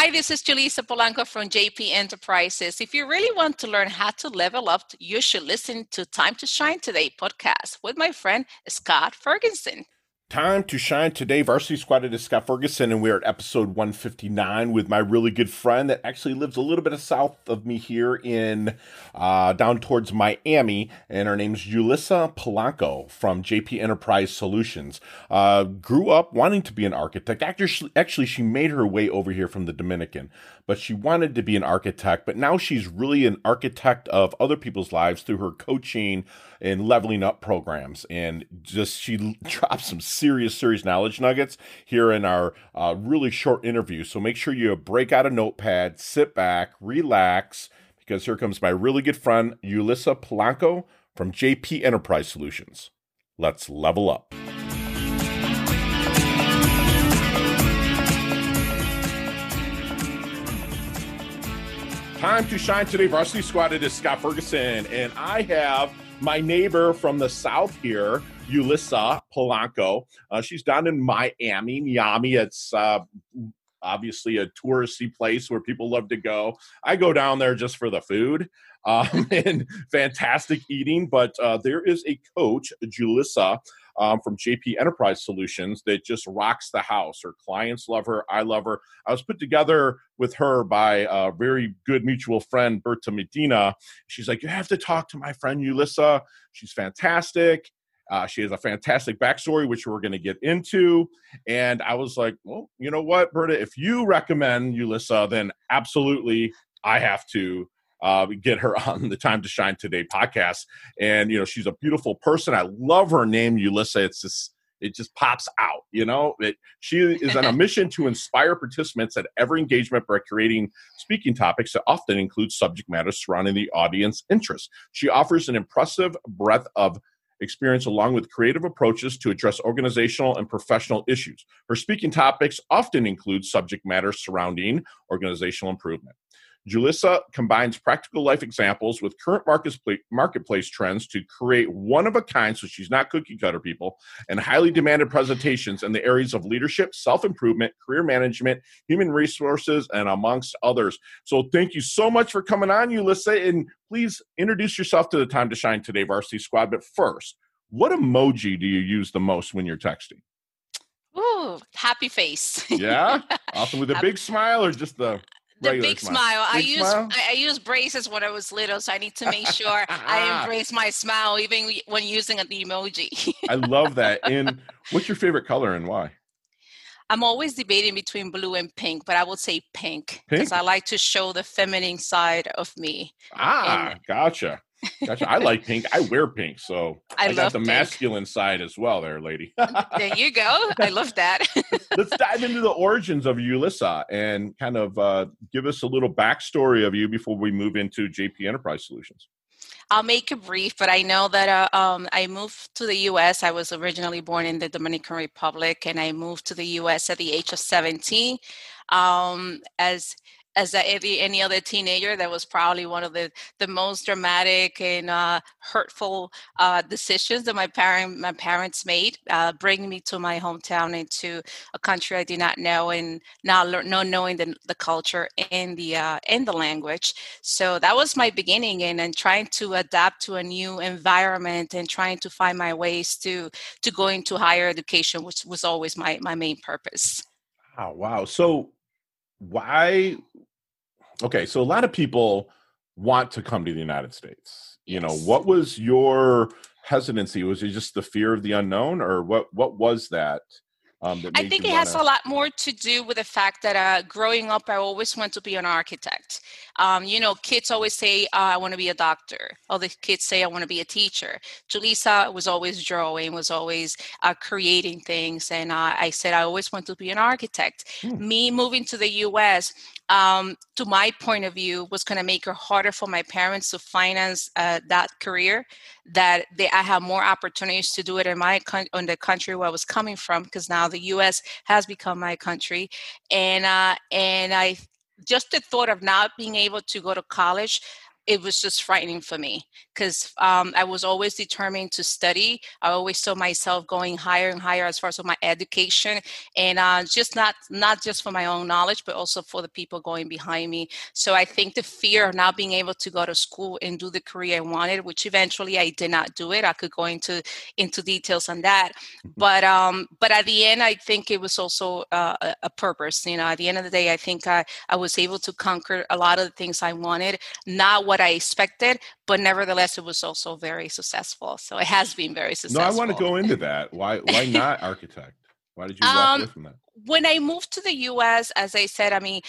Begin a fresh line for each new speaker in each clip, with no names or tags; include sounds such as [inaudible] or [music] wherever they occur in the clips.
Hi, this is Julissa Polanco from JP Enterprises. If you really want to learn how to level up, you should listen to Time to Shine Today podcast with my friend Scott Ferguson.
Time to shine today. Varsity Squad it is Scott Ferguson, and we're at episode 159 with my really good friend that actually lives a little bit south of me here in uh, down towards Miami. And her name's Julissa Polanco from JP Enterprise Solutions. Uh, grew up wanting to be an architect. Actually, actually, she made her way over here from the Dominican, but she wanted to be an architect. But now she's really an architect of other people's lives through her coaching and leveling up programs. And just she [laughs] dropped some serious, serious knowledge nuggets here in our uh, really short interview. So make sure you break out a notepad, sit back, relax, because here comes my really good friend, Julissa Polanco from JP Enterprise Solutions. Let's level up. Time to shine today, varsity squad. It is Scott Ferguson, and I have my neighbor from the south here, Julissa Polanco. Uh, she's down in Miami, Miami. It's uh, obviously a touristy place where people love to go. I go down there just for the food um, [laughs] and fantastic eating. But uh, there is a coach, Julissa, um, from JP Enterprise Solutions that just rocks the house. Her clients love her. I love her. I was put together with her by a very good mutual friend, Berta Medina. She's like, You have to talk to my friend Julissa. She's fantastic. Uh, she has a fantastic backstory, which we're going to get into. And I was like, well, you know what, Berta, if you recommend Julissa, then absolutely I have to uh, get her [laughs] on the Time to Shine Today podcast. And, you know, she's a beautiful person. I love her name, Julissa. It's just, it just pops out, you know. It, she is on a [laughs] mission to inspire participants at every engagement by creating speaking topics that often include subject matter surrounding the audience interest. She offers an impressive breadth of experience along with creative approaches to address organizational and professional issues. Her speaking topics often include subject matter surrounding organizational improvement. Julissa combines practical life examples with current marketplace trends to create one of a kind, so she's not cookie cutter people, and highly demanded presentations in the areas of leadership, self improvement, career management, human resources, and amongst others. So thank you so much for coming on, Julissa, and please introduce yourself to the Time to Shine Today Varsity Squad. But first, what emoji do you use the most when you're texting?
Ooh, happy face.
yeah, [laughs] awesome. With a big smile or just the
the big smile. smile. Big I use I, I use braces when I was little, so I need to make [laughs] sure I embrace my smile even when using an emoji.
I love that. [laughs] And what's your favorite color and why?
I'm always debating between blue and pink, but I would say pink because I like to show the feminine side of me.
Ah, and, gotcha. Gotcha. I like pink. I wear pink, so [laughs] I, I got the pink. masculine side as well, there, lady. [laughs]
there you go. I love that. [laughs]
Let's dive into the origins of Julissa and kind of uh, give us a little backstory of you before we move into JP Enterprise Solutions.
I'll make it brief, but I know that uh, um, I moved to the U.S. I was originally born in the Dominican Republic, and I moved to the U.S. at the age of 17. Um, as as any, any other teenager, that was probably one of the, the most dramatic and uh, hurtful uh, decisions that my parent my parents made, uh, bringing me to my hometown into a country I did not know and not learn, knowing the, the culture and the uh, and the language. So that was my beginning, and and trying to adapt to a new environment and trying to find my ways to to go into higher education, which was always my my main purpose.
Oh wow! So why okay, so a lot of people want to come to the United States. You know, what was your hesitancy? Was it just the fear of the unknown, or what? What was that?
Um, I think it has a lot more to do with the fact that uh, growing up, I always wanted to be an architect. Um, you know, kids always say, uh, I want to be a doctor. Other kids say, I want to be a teacher. Julissa was always drawing, was always uh, creating things. And uh, I said, I always want to be an architect. Hmm. Me moving to the US, um, to my point of view, was going to make it harder for my parents to finance uh, that career. That they, I have more opportunities to do it in my in the country where I was coming from, because now the U.S. has become my country, and uh, and I just the thought of not being able to go to college it was just frightening for me because um, I was always determined to study. I always saw myself going higher and higher as far as my education, and uh, just not not just for my own knowledge, but also for the people going behind me. So I think the fear of not being able to go to school and do the career I wanted, which eventually I did not do it. I could go into into details on that, mm-hmm. but um, but at the end, I think it was also uh, a, a purpose. You know, at the end of the day, I think I I was able to conquer a lot of the things I wanted, not what I expected, but nevertheless, it was also very successful. So it has been very successful.
No, I want to go into that. Why why not architect? Why did you walk um, away from that?
When I moved to the U.S., as I said, I mean,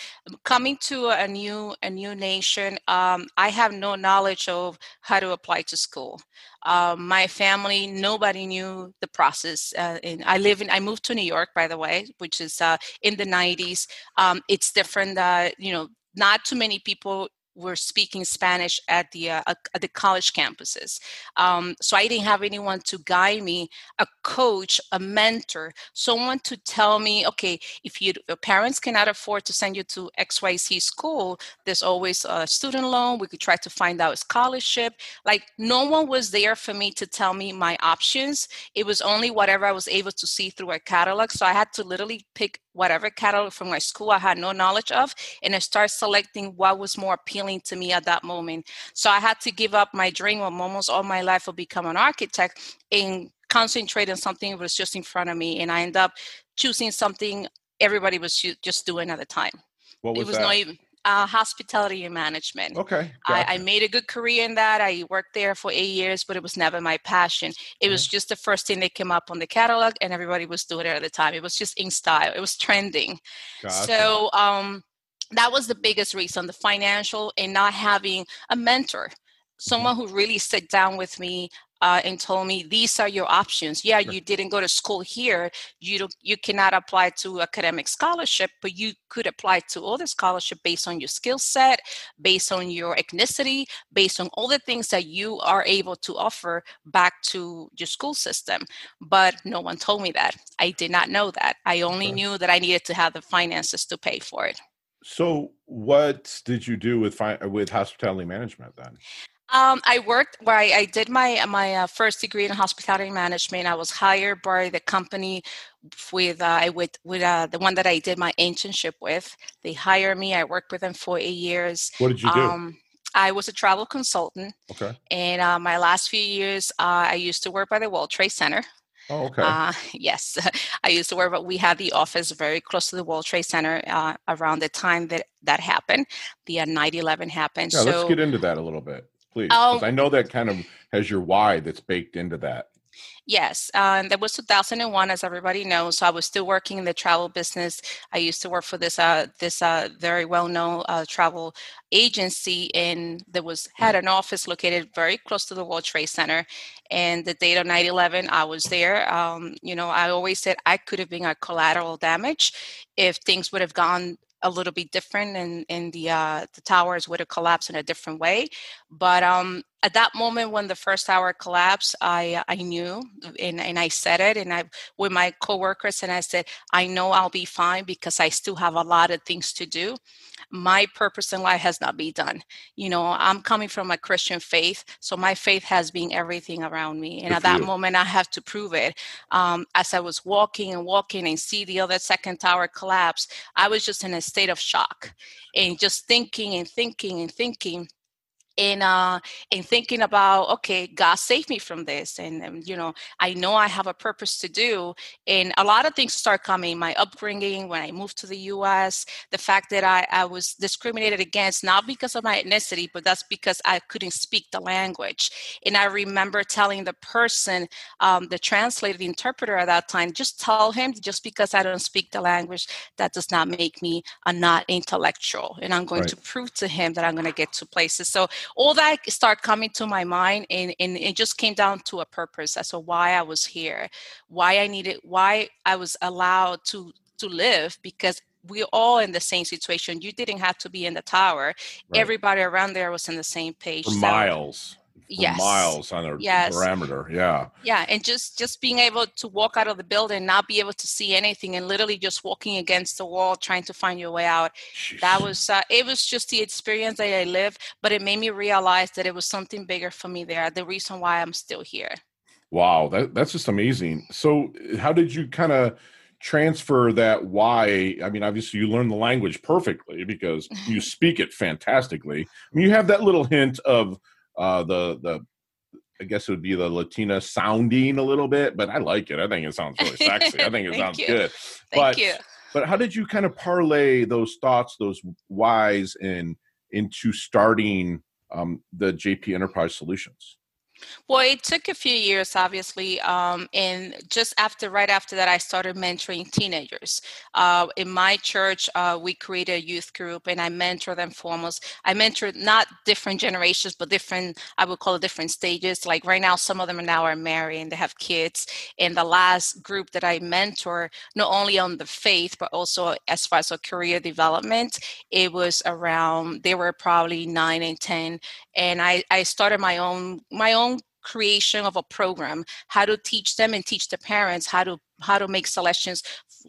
coming to a new a new nation, um, I have no knowledge of how to apply to school. Um, my family, nobody knew the process. Uh, and I live in, I moved to New York, by the way, which is uh, in the '90s. Um, it's different. Uh, you know, not too many people were speaking Spanish at the uh, at the college campuses. Um, so I didn't have anyone to guide me, a coach, a mentor, someone to tell me, okay, if you, your parents cannot afford to send you to XYZ school, there's always a student loan. We could try to find out a scholarship. Like no one was there for me to tell me my options. It was only whatever I was able to see through a catalog. So I had to literally pick whatever catalog from my school I had no knowledge of, and I start selecting what was more appealing to me at that moment. So I had to give up my dream of almost all my life of become an architect and concentrate on something that was just in front of me. And I end up choosing something everybody was just doing at the time.
What was,
it was
that?
not even uh, hospitality and management.
Okay.
Gotcha. I, I, made a good career in that. I worked there for eight years, but it was never my passion. It mm-hmm. was just the first thing that came up on the catalog, and everybody was doing it at the time. It was just in style. It was trending. Gotcha. So um, that was the biggest reason: the financial and not having a mentor mm-hmm. someone who really sat down with me uh, and told me these are your options. Yeah, you didn't go to school here. You don't, you cannot apply to academic scholarship, but you could apply to other scholarship based on your skill set, based on your ethnicity, based on all the things that you are able to offer back to your school system. But no one told me that. I did not know that. I only okay. knew that I needed to have the finances to pay for it.
So, what did you do with fi- with hospitality management then?
Um, I worked where I, I did my my uh, first degree in hospitality management. I was hired by the company with uh, with with uh, the one that I did my internship with. They hired me. I worked with them for eight years.
What did you do? Um,
I was a travel consultant.
Okay.
And uh, my last few years, uh, I used to work by the World Trade Center.
Oh, okay. Uh, [laughs]
yes, [laughs] I used to work, but we had the office very close to the World Trade Center uh, around the time that that happened. The uh, 9/11 happened.
Yeah, so, let's get into that a little bit please? Because um, I know that kind of has your why that's baked into that.
Yes, um, that was 2001, as everybody knows. So I was still working in the travel business. I used to work for this uh, this uh, very well-known uh, travel agency, and that was had an office located very close to the World Trade Center. And the date of 9/11, I was there. Um, you know, I always said I could have been a collateral damage if things would have gone a little bit different and, and the uh, the towers would have collapsed in a different way. But um, at that moment when the first tower collapsed, I I knew and, and I said it and I with my coworkers and I said, I know I'll be fine because I still have a lot of things to do my purpose in life has not been done. You know, I'm coming from a Christian faith, so my faith has been everything around me. And Good at that you. moment, I have to prove it. Um, as I was walking and walking and see the other second tower collapse, I was just in a state of shock and just thinking and thinking and thinking in uh in thinking about okay god save me from this and, and, you know i know i have a purpose to do and a lot of things start coming my upbringing when i moved to the us the fact that i, I was discriminated against not because of my ethnicity but that's because i couldn't speak the language and i remember telling the person um, the translator the interpreter at that time just tell him just because i don't speak the language that does not make me a not intellectual and i'm going right. to prove to him that i'm going to get to places so all that started coming to my mind and, and it just came down to a purpose. As to why i was here why i needed why i was allowed to to live because we're all in the same situation. You didn't have to be in the tower. Right. everybody around there was in the same page.
For so, miles yes. miles on a
yes.
parameter. Yeah.
Yeah, and just just being able to walk out of the building, not be able to see anything, and literally just walking against the wall, trying to find your way out. Jeez. That was uh, it. Was just the experience that I lived, but it made me realize that it was something bigger for me there. The reason why I'm still here.
Wow, that that's just amazing. So, how did you kind of? transfer that why i mean obviously you learn the language perfectly because you [laughs] speak it fantastically I mean, you have that little hint of uh, the the I guess it would be the Latina sounding a little bit, but I like it. I think it sounds really sexy. I think it [laughs] sounds
you.
good.
Thank but, you.
But how did you kind of parlay those thoughts, those whys, in into starting um, the JP Enterprise Solutions?
Well, it took a few years, obviously, um, and just after, right after that, I started mentoring teenagers. Uh, in my church, uh, we created a youth group, and I mentor them foremost. I mentor not different generations, but different, I would call it different stages. Like right now, some of them are now are married and they have kids. And the last group that I mentor, not only on the faith, but also as far as career development, it was around. They were probably nine and ten, and I I started my own my own creation of a program how to teach them and teach the parents how to how to make selections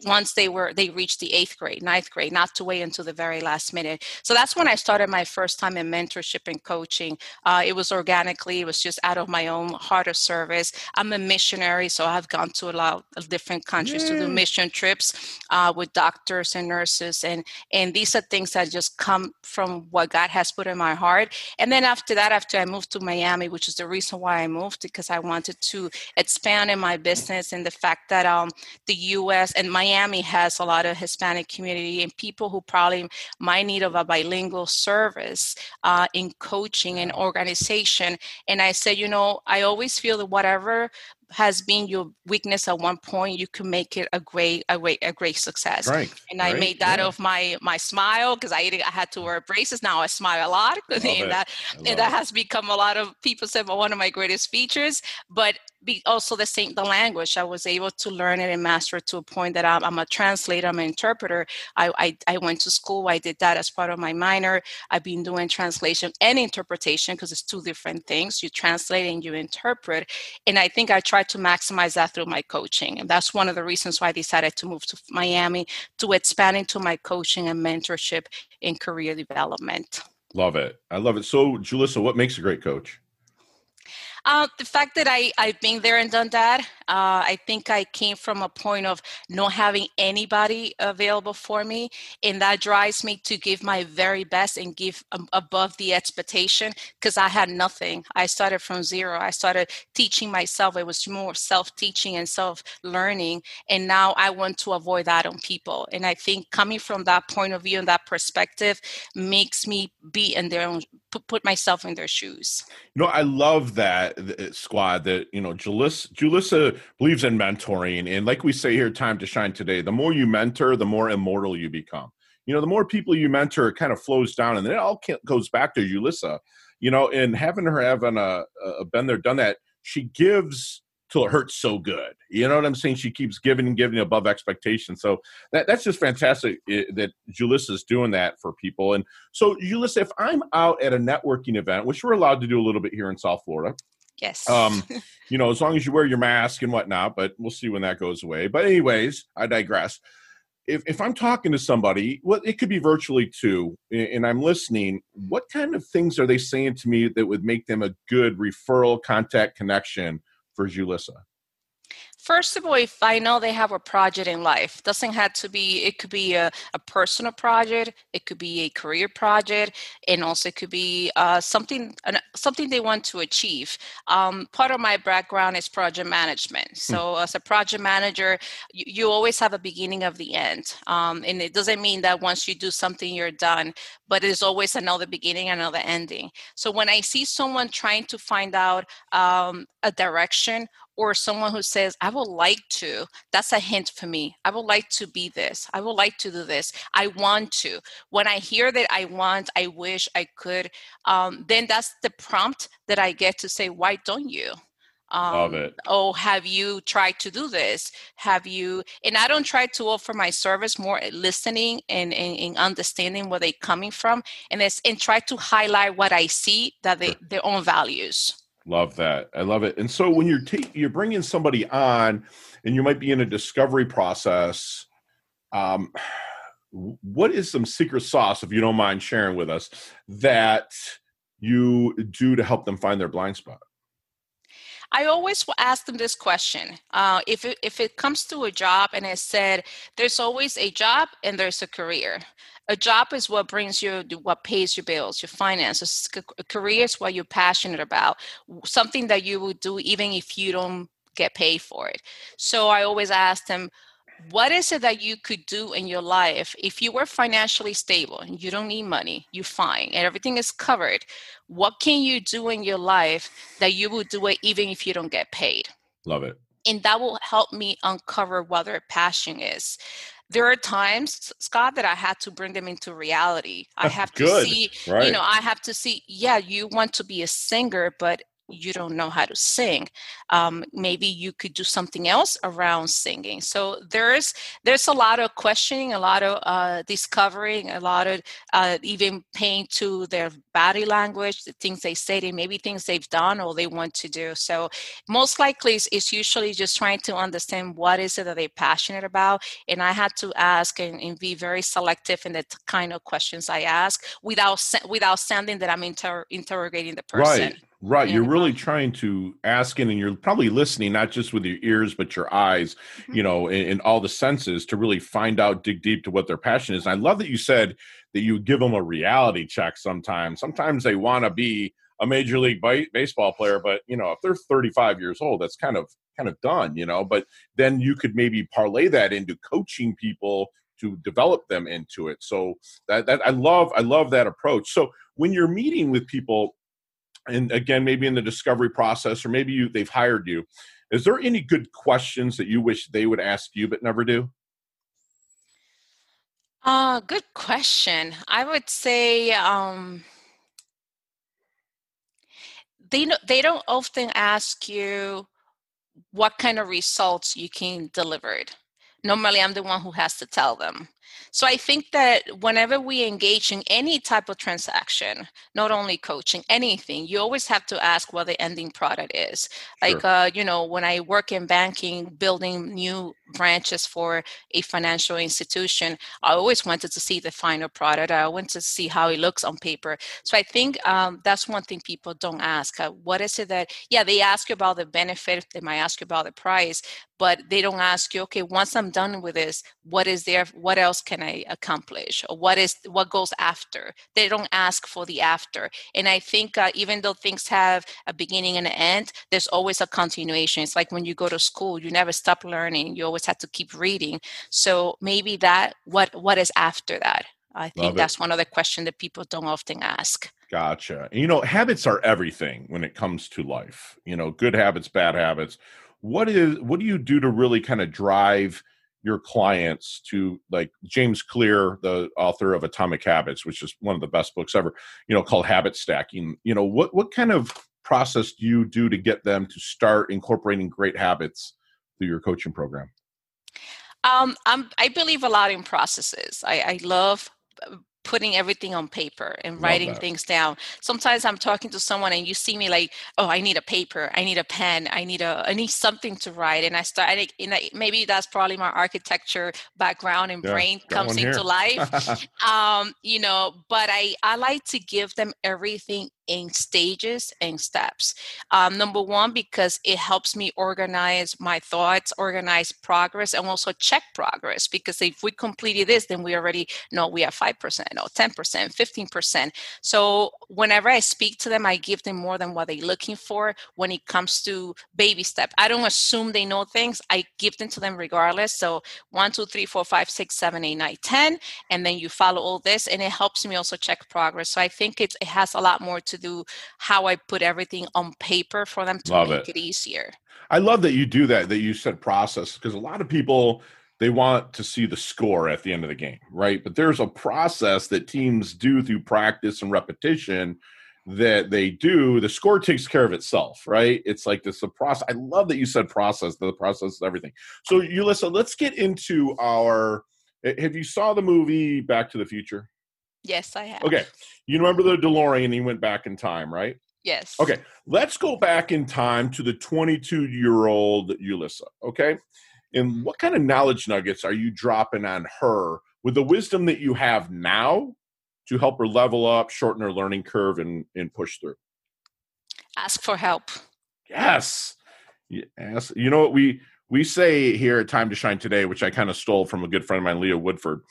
once they were they reached the eighth grade ninth grade not to wait until the very last minute. So that's when i started my first time in mentorship and coaching. Uh, it was organically it was just out of my own heart of service. I'm a missionary so i've gone to a lot of different countries to do mission trips uh, with doctors and nurses and and these are things that just come from what god has put in my heart. And then after that after i moved to miami which is the reason why i moved because i wanted to expand in my business and the fact that um, the us and Miami has a lot of Hispanic community and people who probably might need of a bilingual service uh, in coaching and organization. And I said, you know, I always feel that whatever has been your weakness at one point, you can make it a great, a great, a great success.
Right.
And I
right.
made that
yeah.
of my my smile because I I had to wear braces. Now I smile a lot, [laughs] and that and that it. has become a lot of people said well, one of my greatest features. But be also the same the language i was able to learn it and master it to a point that i'm, I'm a translator i'm an interpreter I, I, I went to school i did that as part of my minor i've been doing translation and interpretation because it's two different things you translate and you interpret and i think i tried to maximize that through my coaching and that's one of the reasons why i decided to move to miami to expand into my coaching and mentorship in career development.
Love it. I love it. So julissa what makes a great coach
uh, the fact that I, I've been there and done that, uh, I think I came from a point of not having anybody available for me. And that drives me to give my very best and give um, above the expectation because I had nothing. I started from zero. I started teaching myself. It was more self teaching and self learning. And now I want to avoid that on people. And I think coming from that point of view and that perspective makes me be in their own, put myself in their shoes.
You know, I love that uh, squad that, you know, Julissa, Julissa believes in mentoring. And like we say here, time to shine today, the more you mentor, the more immortal you become. You know, the more people you mentor, it kind of flows down. And then it all goes back to Julissa, you know, and having her having a, a been there, done that, she gives till it hurts so good. You know what I'm saying? She keeps giving and giving above expectation. So that, that's just fantastic eh, that Julissa is doing that for people. And so, Julissa, if I'm out at a networking event, which we're allowed to do a little bit here in South Florida,
Yes.
Um, [laughs] you know, as long as you wear your mask and whatnot, but we'll see when that goes away. But anyways, I digress. If if I'm talking to somebody, well, it could be virtually too, and I'm listening. What kind of things are they saying to me that would make them a good referral contact connection for Julissa?
First of all, if I know they have a project in life, doesn't have to be, it could be a, a personal project, it could be a career project, and also it could be uh, something something they want to achieve. Um, part of my background is project management. Hmm. So as a project manager, you, you always have a beginning of the end. Um, and it doesn't mean that once you do something, you're done, but there's always another beginning, another ending. So when I see someone trying to find out um, a direction or someone who says, I would like to, that's a hint for me. I would like to be this. I would like to do this. I want to. When I hear that I want, I wish I could, um, then that's the prompt that I get to say, why don't you?
Um, Love it.
Oh, have you tried to do this? Have you? And I don't try to offer my service more listening and, and, and understanding where they're coming from, and it's and try to highlight what I see that they their own values.
Love that. I love it. And so when you're ta- you're bringing somebody on, and you might be in a discovery process, um, what is some secret sauce, if you don't mind sharing with us, that you do to help them find their blind spot?
I always ask them this question. Uh, if, it, if it comes to a job and it said, there's always a job and there's a career. A job is what brings you, what pays your bills, your finances. A career is what you're passionate about, something that you would do even if you don't get paid for it. So I always ask them, what is it that you could do in your life if you were financially stable and you don't need money you're fine and everything is covered what can you do in your life that you would do it even if you don't get paid
love it
and that will help me uncover what their passion is there are times scott that i had to bring them into reality i have to see right. you know i have to see yeah you want to be a singer but you don't know how to sing um, maybe you could do something else around singing. So there's there's a lot of questioning a lot of uh, discovering a lot of uh, even paying to their body language the things they say they maybe things they've done or they want to do. So most likely it's, it's usually just trying to understand what is it that they're passionate about and i had to ask and, and be very selective in the kind of questions i ask without without sounding that i'm inter- interrogating the person.
Right Right. You're really trying to ask in, and you're probably listening, not just with your ears, but your eyes, mm-hmm. you know, and, all the senses to really find out, dig deep to what their passion is. And I love that you said that you give them a reality check sometimes. Sometimes they want to be a major league baseball player, but, you know, if they're 35 years old, that's kind of kind of done, you know, but then you could maybe parlay that into coaching people to develop them into it. So that, that I love, I love that approach. So when you're meeting with people, and again maybe in the discovery process or maybe you they've hired you. Is there any good questions that you wish they would ask you but never do?
Uh good question. I would say um they they don't often ask you what kind of results you can deliver normally i'm the one who has to tell them so I think that whenever we engage in any type of transaction, not only coaching, anything, you always have to ask what the ending product is. Like, sure. uh, you know, when I work in banking, building new branches for a financial institution, I always wanted to see the final product. I wanted to see how it looks on paper. So I think um, that's one thing people don't ask. Uh, what is it that, yeah, they ask you about the benefit, they might ask you about the price, but they don't ask you, okay, once I'm done with this, what is there, what else can I accomplish? Or what is, what goes after? They don't ask for the after. And I think uh, even though things have a beginning and an end, there's always a continuation. It's like when you go to school, you never stop learning. You always have to keep reading. So maybe that what what is after that? I think that's one of the questions that people don't often ask.
Gotcha. You know, habits are everything when it comes to life. You know, good habits, bad habits. What is what do you do to really kind of drive your clients to like James Clear, the author of Atomic Habits, which is one of the best books ever, you know, called habit stacking. You know, what what kind of process do you do to get them to start incorporating great habits through your coaching program?
Um, I believe a lot in processes. I, I love uh, putting everything on paper and writing things down. Sometimes I'm talking to someone and you see me like, oh, I need a paper, I need a pen, I need a, I need something to write, and I start. And I, maybe that's probably my architecture background and yeah, brain comes into life. [laughs] um, you know, but I I like to give them everything in stages and steps. Um, number one, because it helps me organize my thoughts, organize progress, and also check progress. Because if we completed this, then we already know we have 5% or 10%, 15%. So whenever I speak to them, I give them more than what they're looking for when it comes to baby step. I don't assume they know things, I give them to them regardless. So one, two, three, four, five, six, seven, eight, nine, 10, and then you follow all this, and it helps me also check progress. So I think it, it has a lot more to do how I put everything on paper for them to love make it. it easier.
I love that you do that, that you said process, because a lot of people they want to see the score at the end of the game, right? But there's a process that teams do through practice and repetition that they do. The score takes care of itself, right? It's like this a process. I love that you said process, the process is everything. So listen, let's get into our have you saw the movie Back to the Future?
Yes, I have.
Okay. You remember the DeLorean, he went back in time, right?
Yes.
Okay, let's go back in time to the 22 year old Julissa. Okay, and what kind of knowledge nuggets are you dropping on her with the wisdom that you have now to help her level up, shorten her learning curve, and and push through?
Ask for help.
Yes. Yes. You know what we we say here at Time to Shine today, which I kind of stole from a good friend of mine, Leah Woodford.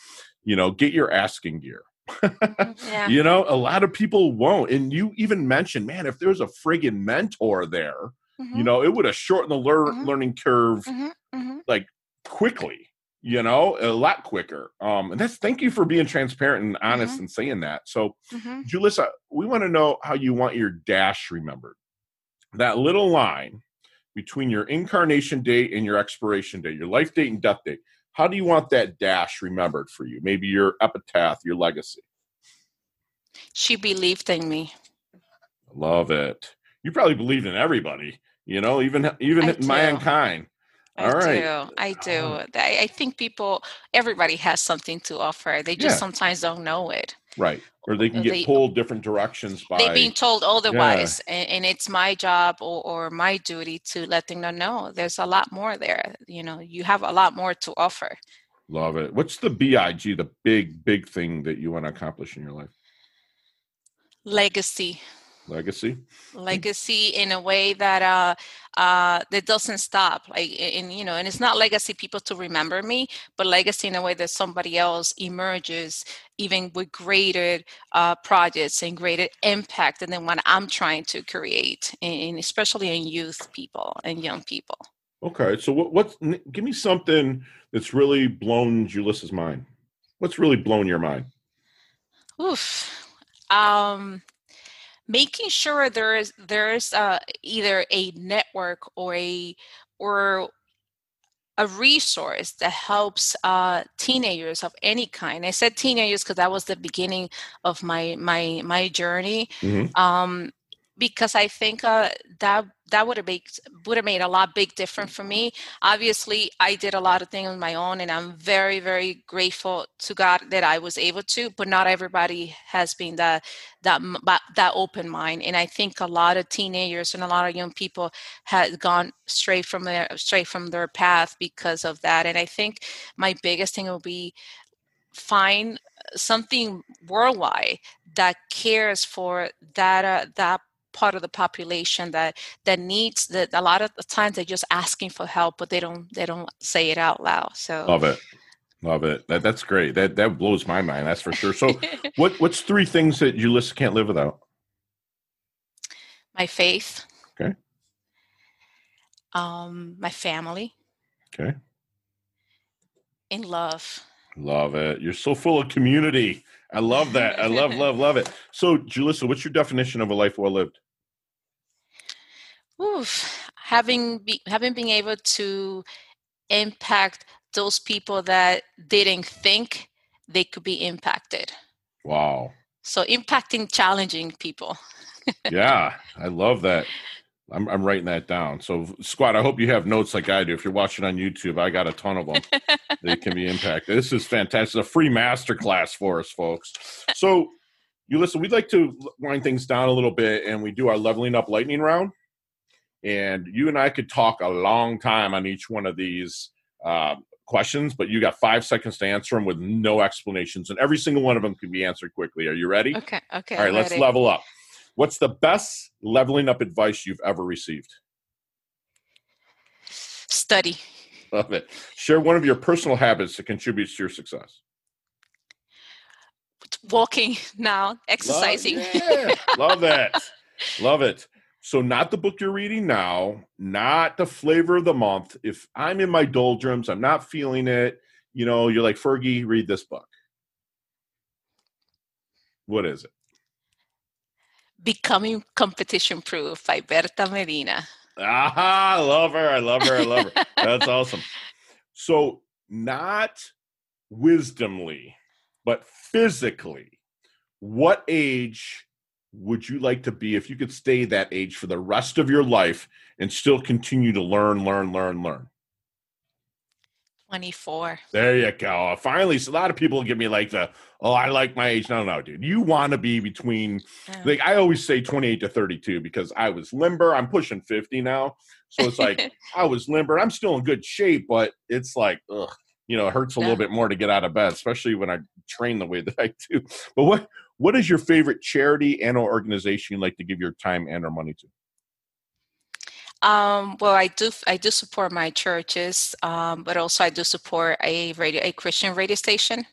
You know, get your asking gear. Yeah. You know, a lot of people won't. And you even mentioned, man, if there's a friggin' mentor there, mm-hmm. you know, it would have shortened the lear- mm-hmm. learning curve mm-hmm. mm-hmm. like quickly, you know, a lot quicker. Um, and that's thank you for being transparent and honest mm-hmm. and saying that. So, mm-hmm. Julissa, we want to know how you want your dash remembered. That little line between your incarnation date and your expiration date, your life date and death date. How do you want that dash remembered for you? Maybe your epitaph, your legacy.
She believed in me.
Love it. You probably believed in everybody, you know, even even mankind.
All I right. do. I do. Um, I, I, think people, everybody has something to offer. They just yeah. sometimes don't know it.
Right. Or they can get they, pulled different directions by.
They're being told otherwise. Yeah. And, and, it's my job or, or my duty to let them know, no, there's a lot more there. You know, you have a lot more to offer.
Love it. What's the BIG, the big, big thing that you want to accomplish in your life?
Legacy
legacy.
Legacy in a way that uh uh that doesn't stop like in you know and it's not legacy people to remember me but legacy in a way that somebody else emerges even with greater uh projects and greater impact than what i'm trying to create and especially in youth people and young people.
Okay so what what's give me something that's really blown Julissa's mind. What's really blown your mind?
Oof. Um making sure there is there's uh, either a network or a or a resource that helps uh, teenagers of any kind. I said teenagers because that was the beginning of my my my journey. Mm-hmm. Um, because I think uh, that that would have made would have made a lot big difference for me. Obviously, I did a lot of things on my own, and I'm very very grateful to God that I was able to. But not everybody has been that that that open mind, and I think a lot of teenagers and a lot of young people have gone straight from their straight from their path because of that. And I think my biggest thing will be find something worldwide that cares for that uh, that part of the population that that needs that a lot of the times they're just asking for help but they don't they don't say it out loud so
love it. Love it. That, that's great. That that blows my mind that's for sure. So [laughs] what what's three things that you list can't live without?
My faith.
Okay.
Um my family.
Okay.
In love.
Love it. You're so full of community I love that. I love, love, love it. So, Julissa, what's your definition of a life well lived?
Oof, having be, having been able to impact those people that didn't think they could be impacted.
Wow.
So impacting challenging people. [laughs]
yeah, I love that. I'm, I'm writing that down. So, squad, I hope you have notes like I do. If you're watching on YouTube, I got a ton of them. [laughs] they can be impacted. This is fantastic. It's a free master class for us, folks. So, you listen, we'd like to wind things down a little bit and we do our leveling up lightning round. And you and I could talk a long time on each one of these uh, questions, but you got five seconds to answer them with no explanations. And every single one of them can be answered quickly. Are you ready?
Okay. Okay.
All right, let's level up. What's the best leveling up advice you've ever received?
Study.
Love it. Share one of your personal habits that contributes to your success.
Walking now, exercising.
Love, yeah. Love that. Love it. So, not the book you're reading now, not the flavor of the month. If I'm in my doldrums, I'm not feeling it, you know, you're like, Fergie, read this book. What is it?
Becoming Competition Proof by Berta Medina.
Ah, I love her. I love her. I love her. [laughs] That's awesome. So, not wisdomly, but physically, what age would you like to be if you could stay that age for the rest of your life and still continue to learn, learn, learn, learn?
24.
There you go. Finally, so a lot of people give me like the, oh, I like my age. No, no, dude. You want to be between, yeah. like, I always say 28 to 32 because I was limber. I'm pushing 50 now. So it's like, [laughs] I was limber. I'm still in good shape, but it's like, ugh, you know, it hurts a little bit more to get out of bed, especially when I train the way that I do. But what, what is your favorite charity and or organization you like to give your time and or money to?
Um, well, I do. I do support my churches, um, but also I do support a radio, a Christian radio station.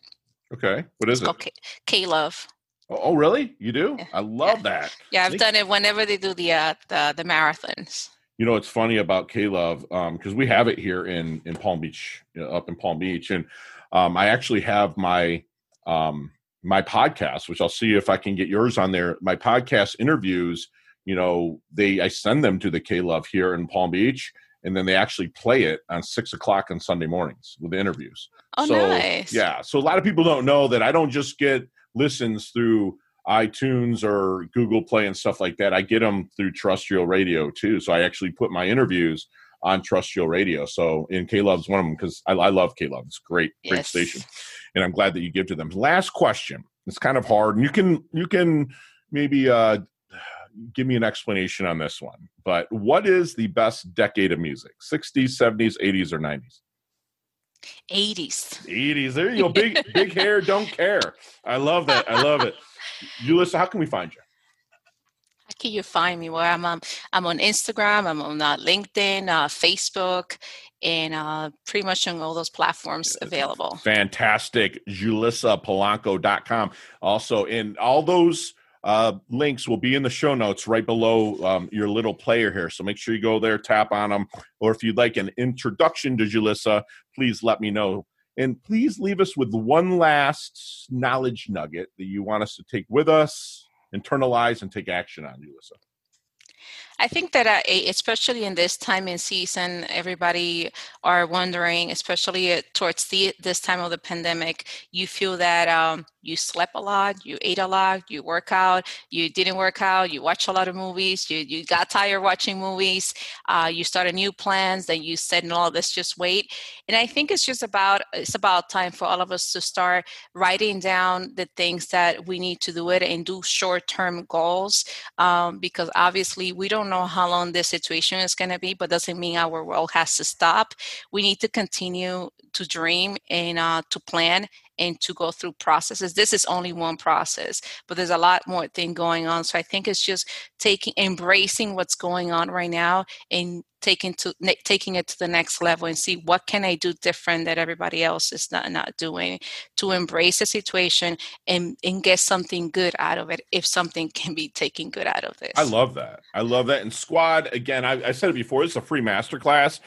Okay, what is
it's
it?
K Love.
Oh, oh, really? You do? Yeah. I love
yeah.
that.
Yeah, I've done it whenever they do the uh, the, the marathons.
You know, it's funny about K Love because um, we have it here in in Palm Beach, you know, up in Palm Beach, and um, I actually have my um, my podcast, which I'll see if I can get yours on there. My podcast interviews you know, they I send them to the K Love here in Palm Beach, and then they actually play it on six o'clock on Sunday mornings with the interviews.
Oh,
so,
nice.
Yeah. So a lot of people don't know that I don't just get listens through iTunes or Google Play and stuff like that. I get them through terrestrial radio too. So I actually put my interviews on terrestrial radio. So in K Love's one of them because I, I, love K Love. It's great, great yes. station, and I'm glad that you give to them. Last question. It's kind of hard, and you can you can maybe uh, give me an explanation on this one. But what is the best decade of music? 60s, 70s, 80s, or 90s?
80s.
80s. There you go. Big [laughs] big hair, don't care. I love that. I love it. Julissa, how can we find you?
How can you find me? Well, I'm um, I'm on Instagram, I'm on uh, LinkedIn, uh, Facebook, and uh, pretty much on all those platforms available.
Fantastic. JulissaPolanco.com. Also, in all those uh, links will be in the show notes right below um, your little player here. So make sure you go there, tap on them. Or if you'd like an introduction to Julissa, please let me know. And please leave us with one last knowledge nugget that you want us to take with us, internalize, and take action on, Julissa.
I think that uh, especially in this time in season, everybody are wondering, especially towards the, this time of the pandemic, you feel that um, you slept a lot, you ate a lot, you work out, you didn't work out, you watch a lot of movies, you, you got tired watching movies, uh, you started new plans, then you said, no, let's just wait. And I think it's just about, it's about time for all of us to start writing down the things that we need to do it and do short-term goals um, because obviously we don't know how long this situation is going to be, but doesn't mean our world has to stop. We need to continue to dream and uh, to plan and to go through processes. This is only one process, but there's a lot more thing going on. So I think it's just taking, embracing what's going on right now and taking to taking it to the next level and see what can I do different that everybody else is not not doing to embrace the situation and and get something good out of it if something can be taken good out of this.
I love that. I love that. And squad again, I, I said it before. It's a free masterclass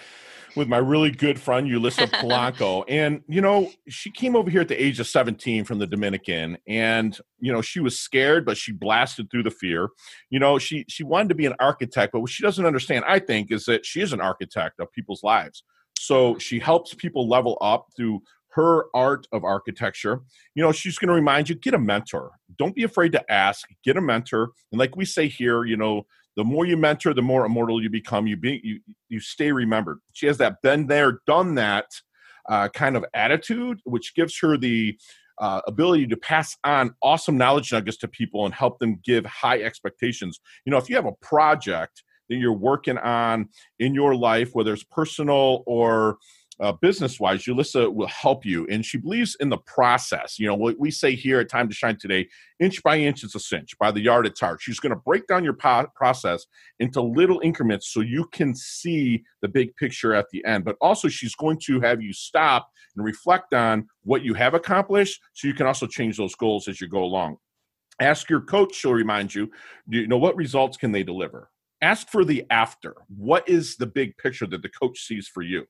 with my really good friend Julissa Polanco. [laughs] and, you know, she came over here at the age of 17 from the Dominican and, you know, she was scared, but she blasted through the fear. You know, she she wanted to be an architect, but what she doesn't understand, I think, is that she is an architect of people's lives. So she helps people level up through her art of architecture. You know, she's going to remind you get a mentor. Don't be afraid to ask, get a mentor. And like we say here, you know, the more you mentor, the more immortal you become. You be you you stay remembered. She has that been there, done that uh, kind of attitude, which gives her the uh, ability to pass on awesome knowledge nuggets to people and help them give high expectations. You know, if you have a project that you're working on in your life, whether it's personal or uh, business wise, Julissa will help you. And she believes in the process. You know, what we say here at Time to Shine today inch by inch, it's a cinch. By the yard, it's hard. She's going to break down your po- process into little increments so you can see the big picture at the end. But also, she's going to have you stop and reflect on what you have accomplished so you can also change those goals as you go along. Ask your coach, she'll remind you, you know, what results can they deliver? Ask for the after. What is the big picture that the coach sees for you?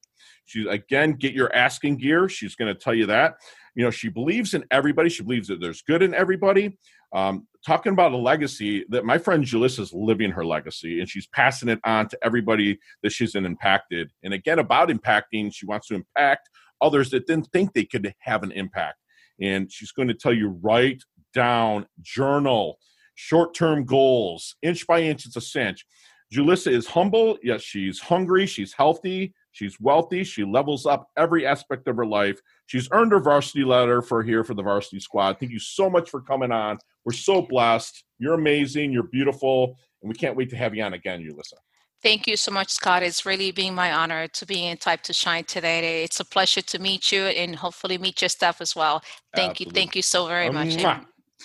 She again get your asking gear. She's going to tell you that. You know, she believes in everybody. She believes that there's good in everybody. Um, talking about a legacy that my friend Julissa is living her legacy and she's passing it on to everybody that she's impacted. And again, about impacting, she wants to impact others that didn't think they could have an impact. And she's going to tell you write down, journal, short term goals, inch by inch, it's a cinch. Julissa is humble. Yes, she's hungry. She's healthy.
She's wealthy. She levels up every aspect of her life. She's earned her varsity letter for here for the varsity squad. Thank you so much for coming on. We're so blessed. You're amazing. You're beautiful. And we can't wait to have you on again, Julissa.
Thank you so much, Scott. It's really been my honor to be in Time to Shine today. It's a pleasure to meet you and hopefully meet your staff as well. Thank Absolutely. you. Thank you so very much.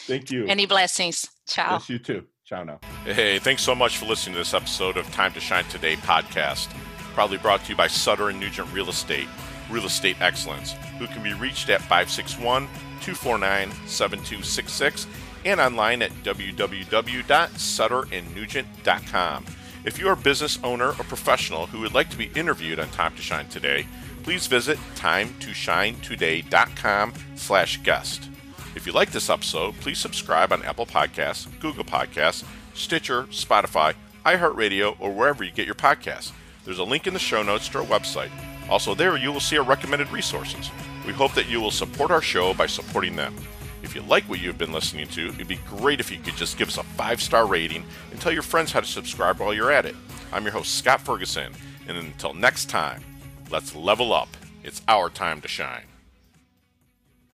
Thank you.
Any blessings. Ciao.
Yes, you too. Ciao now.
Hey, thanks so much for listening to this episode of Time to Shine Today podcast. Probably brought to you by Sutter and Nugent Real Estate, Real Estate Excellence, who can be reached at 561 249 7266 and online at www.sutterandnugent.com. If you're a business owner or professional who would like to be interviewed on Time to Shine Today, please visit timetoshinetoday.com slash guest. If you like this episode, please subscribe on Apple Podcasts, Google Podcasts, Stitcher, Spotify, iHeartRadio, or wherever you get your podcasts. There's a link in the show notes to our website. Also, there you will see our recommended resources. We hope that you will support our show by supporting them. If you like what you've been listening to, it'd be great if you could just give us a five star rating and tell your friends how to subscribe while you're at it. I'm your host, Scott Ferguson, and until next time, let's level up. It's our time to shine.